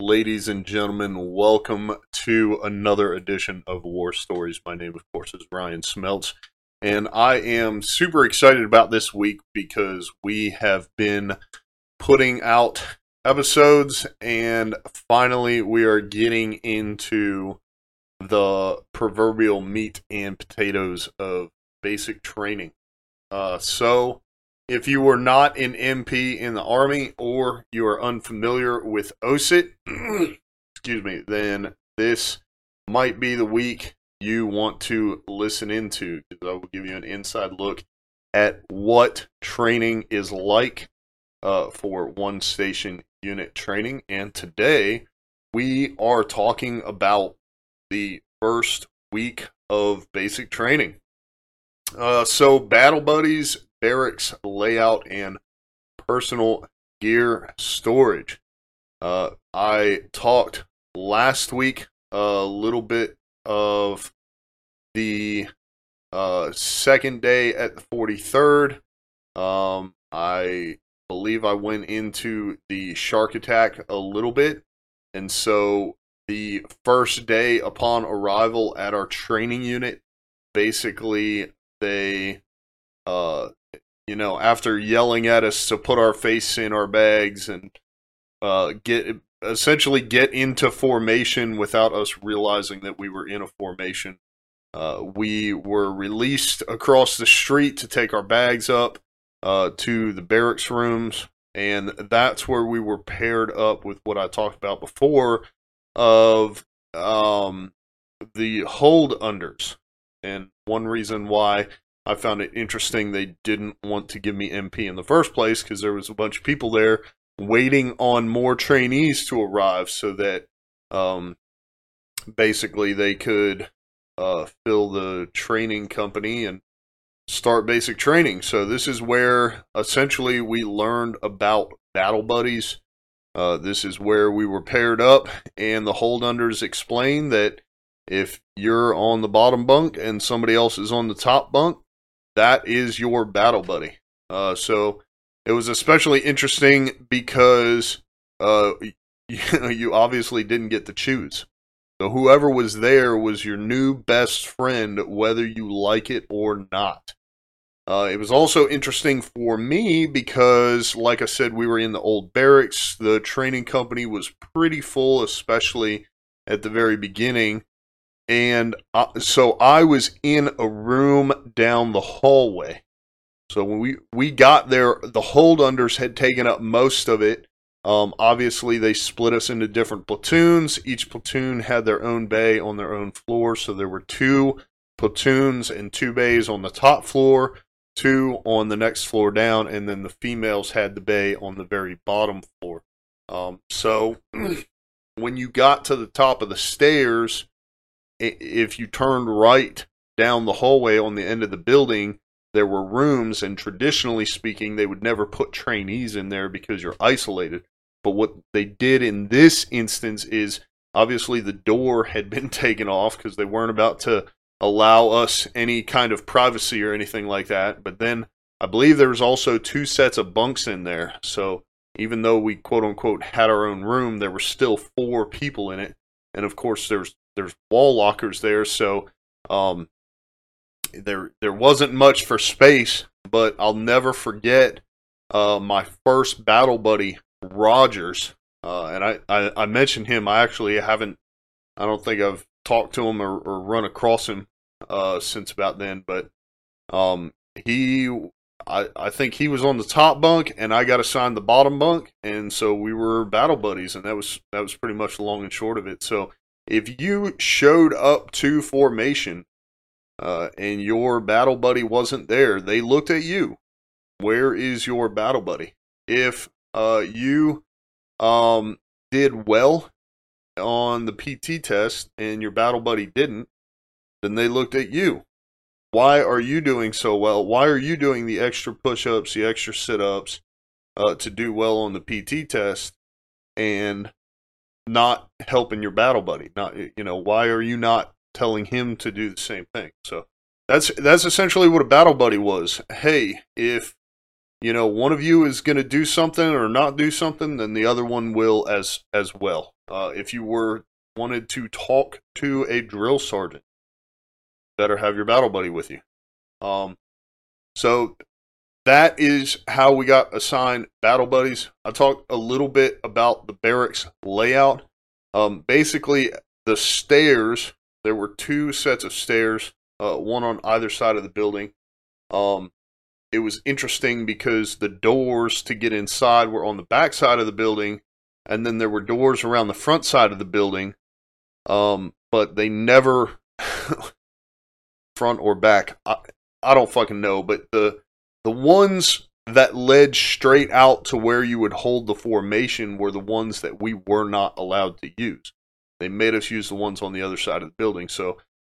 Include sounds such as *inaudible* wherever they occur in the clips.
ladies and gentlemen. Welcome to another edition of War Stories. My name, of course, is Ryan Smeltz, and I am super excited about this week because we have been putting out episodes, and finally, we are getting into the proverbial meat and potatoes of basic training. Uh, so, if you were not an MP in the Army or you are unfamiliar with OSUT, *clears throat* excuse me, then this might be the week you want to listen into because I will give you an inside look at what training is like uh, for one station unit training. And today we are talking about the first week of basic training. Uh, so, Battle Buddies barracks layout and personal gear storage. Uh, I talked last week a little bit of the uh, second day at the 43rd. Um, I believe I went into the shark attack a little bit. And so the first day upon arrival at our training unit, basically they uh, you know, after yelling at us to put our face in our bags and uh, get essentially get into formation without us realizing that we were in a formation. Uh, we were released across the street to take our bags up uh, to the barracks rooms, and that's where we were paired up with what I talked about before of um, the hold unders. And one reason why I found it interesting they didn't want to give me MP in the first place because there was a bunch of people there waiting on more trainees to arrive so that um, basically they could uh, fill the training company and start basic training. So this is where essentially we learned about battle buddies. Uh, this is where we were paired up, and the hold unders explained that if you're on the bottom bunk and somebody else is on the top bunk, that is your battle buddy. Uh, so it was especially interesting because uh, you, *laughs* you obviously didn't get to choose. So whoever was there was your new best friend, whether you like it or not. Uh, it was also interesting for me because, like I said, we were in the old barracks. The training company was pretty full, especially at the very beginning. And uh, so I was in a room down the hallway. So when we, we got there, the hold unders had taken up most of it. Um, obviously, they split us into different platoons. Each platoon had their own bay on their own floor. So there were two platoons and two bays on the top floor, two on the next floor down, and then the females had the bay on the very bottom floor. Um, so *clears throat* when you got to the top of the stairs, if you turned right down the hallway on the end of the building, there were rooms, and traditionally speaking, they would never put trainees in there because you're isolated. But what they did in this instance is obviously the door had been *laughs* taken off because they weren't about to allow us any kind of privacy or anything like that. But then I believe there was also two sets of bunks in there. So even though we quote unquote had our own room, there were still four people in it. And of course, there's there's wall lockers there, so um, there there wasn't much for space. But I'll never forget uh, my first battle buddy, Rogers, uh, and I, I I mentioned him. I actually haven't. I don't think I've talked to him or, or run across him uh, since about then. But um, he I, I think he was on the top bunk and I got assigned the bottom bunk and so we were battle buddies and that was that was pretty much the long and short of it. So if you showed up to formation uh, and your battle buddy wasn't there, they looked at you. Where is your battle buddy? If uh, you um, did well on the PT test and your battle buddy didn't, then they looked at you. Why are you doing so well? Why are you doing the extra push ups, the extra sit ups uh, to do well on the PT test? And not helping your battle buddy. Not you know why are you not telling him to do the same thing? So that's that's essentially what a battle buddy was. Hey, if you know one of you is going to do something or not do something, then the other one will as as well. Uh, if you were wanted to talk to a drill sergeant, better have your battle buddy with you. Um, so that is how we got assigned battle buddies. I talked a little bit about the barracks layout. Um, basically, the stairs. There were two sets of stairs, uh, one on either side of the building. Um, it was interesting because the doors to get inside were on the back side of the building, and then there were doors around the front side of the building. Um, but they never *laughs* front or back. I, I don't fucking know, but the the ones that led straight out to where you would hold the formation were the ones that we were not allowed to use. They made us use the ones on the other side of the building. So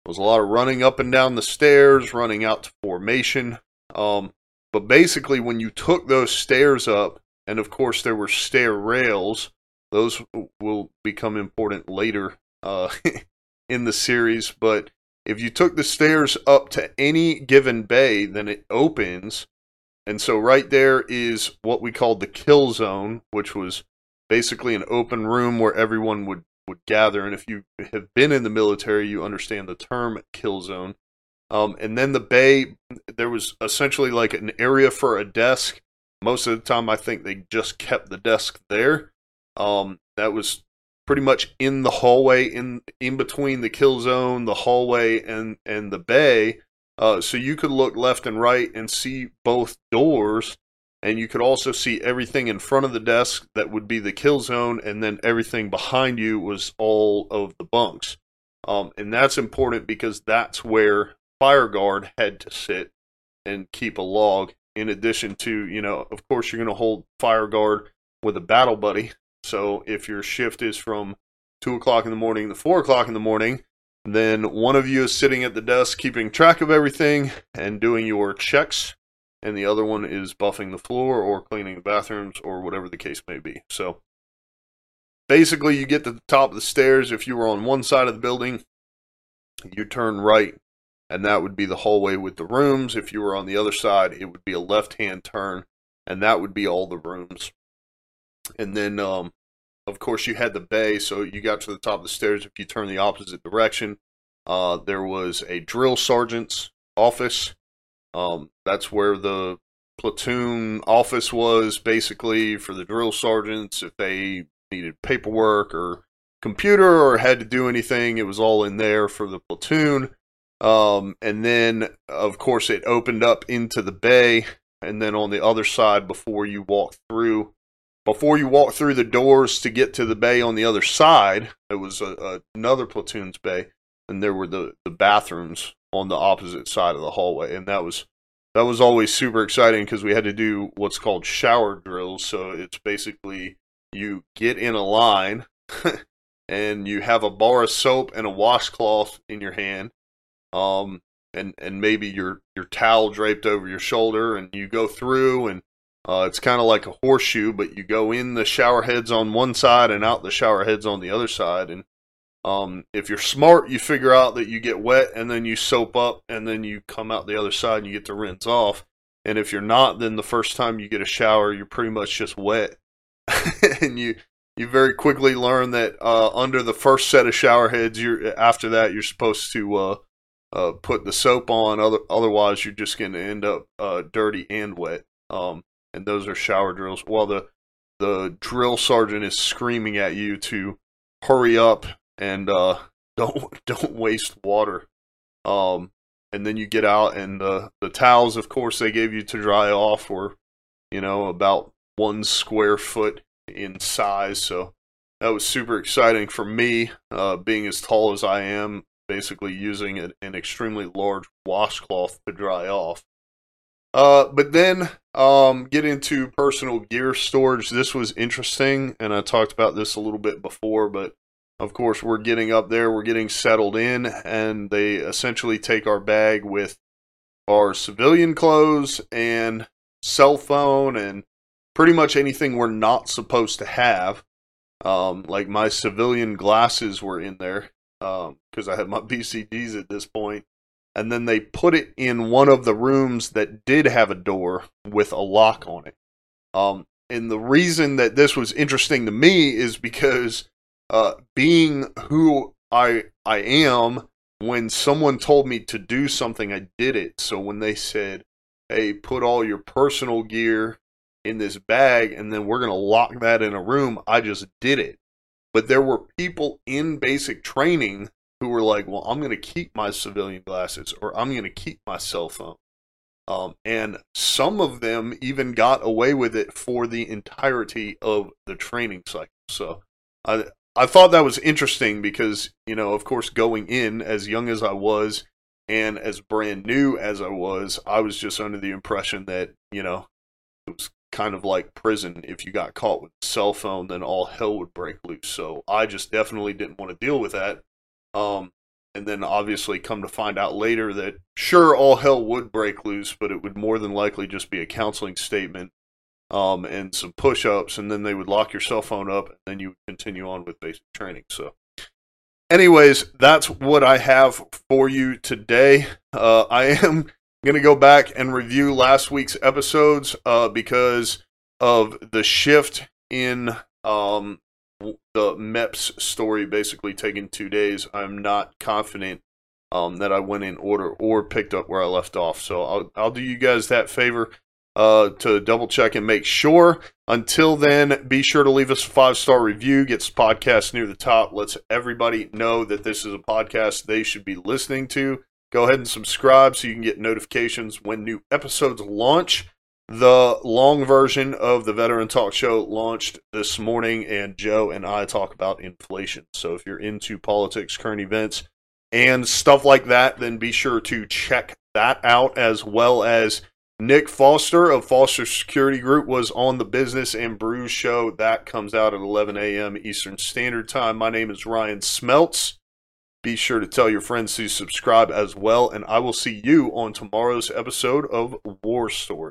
there was a lot of running up and down the stairs, running out to formation. Um, but basically, when you took those stairs up, and of course there were stair rails, those will become important later uh, *laughs* in the series. But if you took the stairs up to any given bay, then it opens. And so right there is what we called the kill zone, which was basically an open room where everyone would, would gather. And if you have been in the military, you understand the term kill zone. Um, and then the bay, there was essentially like an area for a desk. Most of the time, I think they just kept the desk there. Um, that was pretty much in the hallway in in between the kill zone, the hallway, and and the bay. Uh, so you could look left and right and see both doors, and you could also see everything in front of the desk that would be the kill zone, and then everything behind you was all of the bunks. Um, and that's important because that's where fire guard had to sit and keep a log. In addition to, you know, of course, you're going to hold fire guard with a battle buddy so if your shift is from two o'clock in the morning to four o'clock in the morning, then one of you is sitting at the desk keeping track of everything and doing your checks, and the other one is buffing the floor or cleaning the bathrooms or whatever the case may be. So basically, you get to the top of the stairs. If you were on one side of the building, you turn right, and that would be the hallway with the rooms. If you were on the other side, it would be a left hand turn, and that would be all the rooms and then um, of course you had the bay so you got to the top of the stairs. If you turn the opposite direction uh, there was a drill sergeant's office. Um, that's where the platoon office was basically for the drill sergeants if they needed paperwork or computer or had to do anything. It was all in there for the platoon. Um, and then of course it opened up into the bay. And then on the other side before you walk through before you walk through the doors to get to the bay on the other side, it was a, a, another platoon's bay, and there were the, the bathrooms on the opposite side of the hallway, and that was that was always super exciting because we had to do what's called shower drills. So it's basically you get in a line, *laughs* and you have a bar of soap and a washcloth in your hand, um, and and maybe your your towel draped over your shoulder, and you go through and uh, it's kind of like a horseshoe, but you go in the shower heads on one side and out the shower heads on the other side. And um, if you're smart, you figure out that you get wet and then you soap up and then you come out the other side and you get to rinse off. And if you're not, then the first time you get a shower, you're pretty much just wet. *laughs* and you you very quickly learn that uh, under the first set of shower heads, you're after that you're supposed to uh, uh, put the soap on. Other, otherwise, you're just going to end up uh, dirty and wet. Um, and those are shower drills. While the the drill sergeant is screaming at you to hurry up and uh, *laughs* don't don't waste water. Um, and then you get out, and the the towels, of course, they gave you to dry off were, you know, about one square foot in size. So that was super exciting for me, uh, being as tall as I am. Basically, using an, an extremely large washcloth to dry off. Uh, but then um, get into personal gear storage. This was interesting, and I talked about this a little bit before, but of course, we're getting up there, we're getting settled in, and they essentially take our bag with our civilian clothes and cell phone and pretty much anything we're not supposed to have. Um, like my civilian glasses were in there because um, I had my *laughs* BCGs at this point. And then they put it in one of the rooms that did have a door with a lock on it. Um, and the reason that this was interesting to me is because uh, being who I I am, when someone told me to do something, I did it. So when they said, "Hey, put all your personal gear in this bag, and then we're gonna lock that in a room," I just did it. But there were people in basic training who were like, "Well, I'm gonna keep my civilian glasses, or I'm gonna keep my cell phone." Um, and some of them even got away with it for the entirety of the training cycle. So I I thought that was interesting because, you know, of course, going in as young as I was and as brand new as I was, I was just under the impression that, you know, it was kind of like prison. If you got caught with a cell phone, then all hell would break loose. So I just definitely didn't want to deal with that. Um, and then obviously come to find out later that sure, all hell would break loose, but it would more than likely just be a counseling statement um, and some push ups, and then they would lock your cell phone up, and then you would continue on with basic training. So, anyways, that's what I have for you today. Uh, I am *laughs* going to go back and review last week's episodes uh, because of the shift in um, the MEPS story basically taking two days. I'm not confident um, that I went in order or picked up where I left off. So I'll, I'll do you guys that favor uh, to double check and make sure. Until then, be sure to leave us a five star review. Gets podcast near the top. Lets everybody know that this is a podcast they should be listening to. Go ahead and subscribe so you can get notifications when new episodes launch. The long version of the Veteran Talk Show launched this morning, and Joe and I talk about inflation. So if you're into politics, current events, and stuff like that, then be sure to check that out as well as Nick Foster of Foster Security Group was on the Business and Brews show. That comes out at 11 a.m. Eastern Standard Time. My name is Ryan Smeltz. Be sure to tell your friends to subscribe as well, and I will see you on tomorrow's episode of War Story.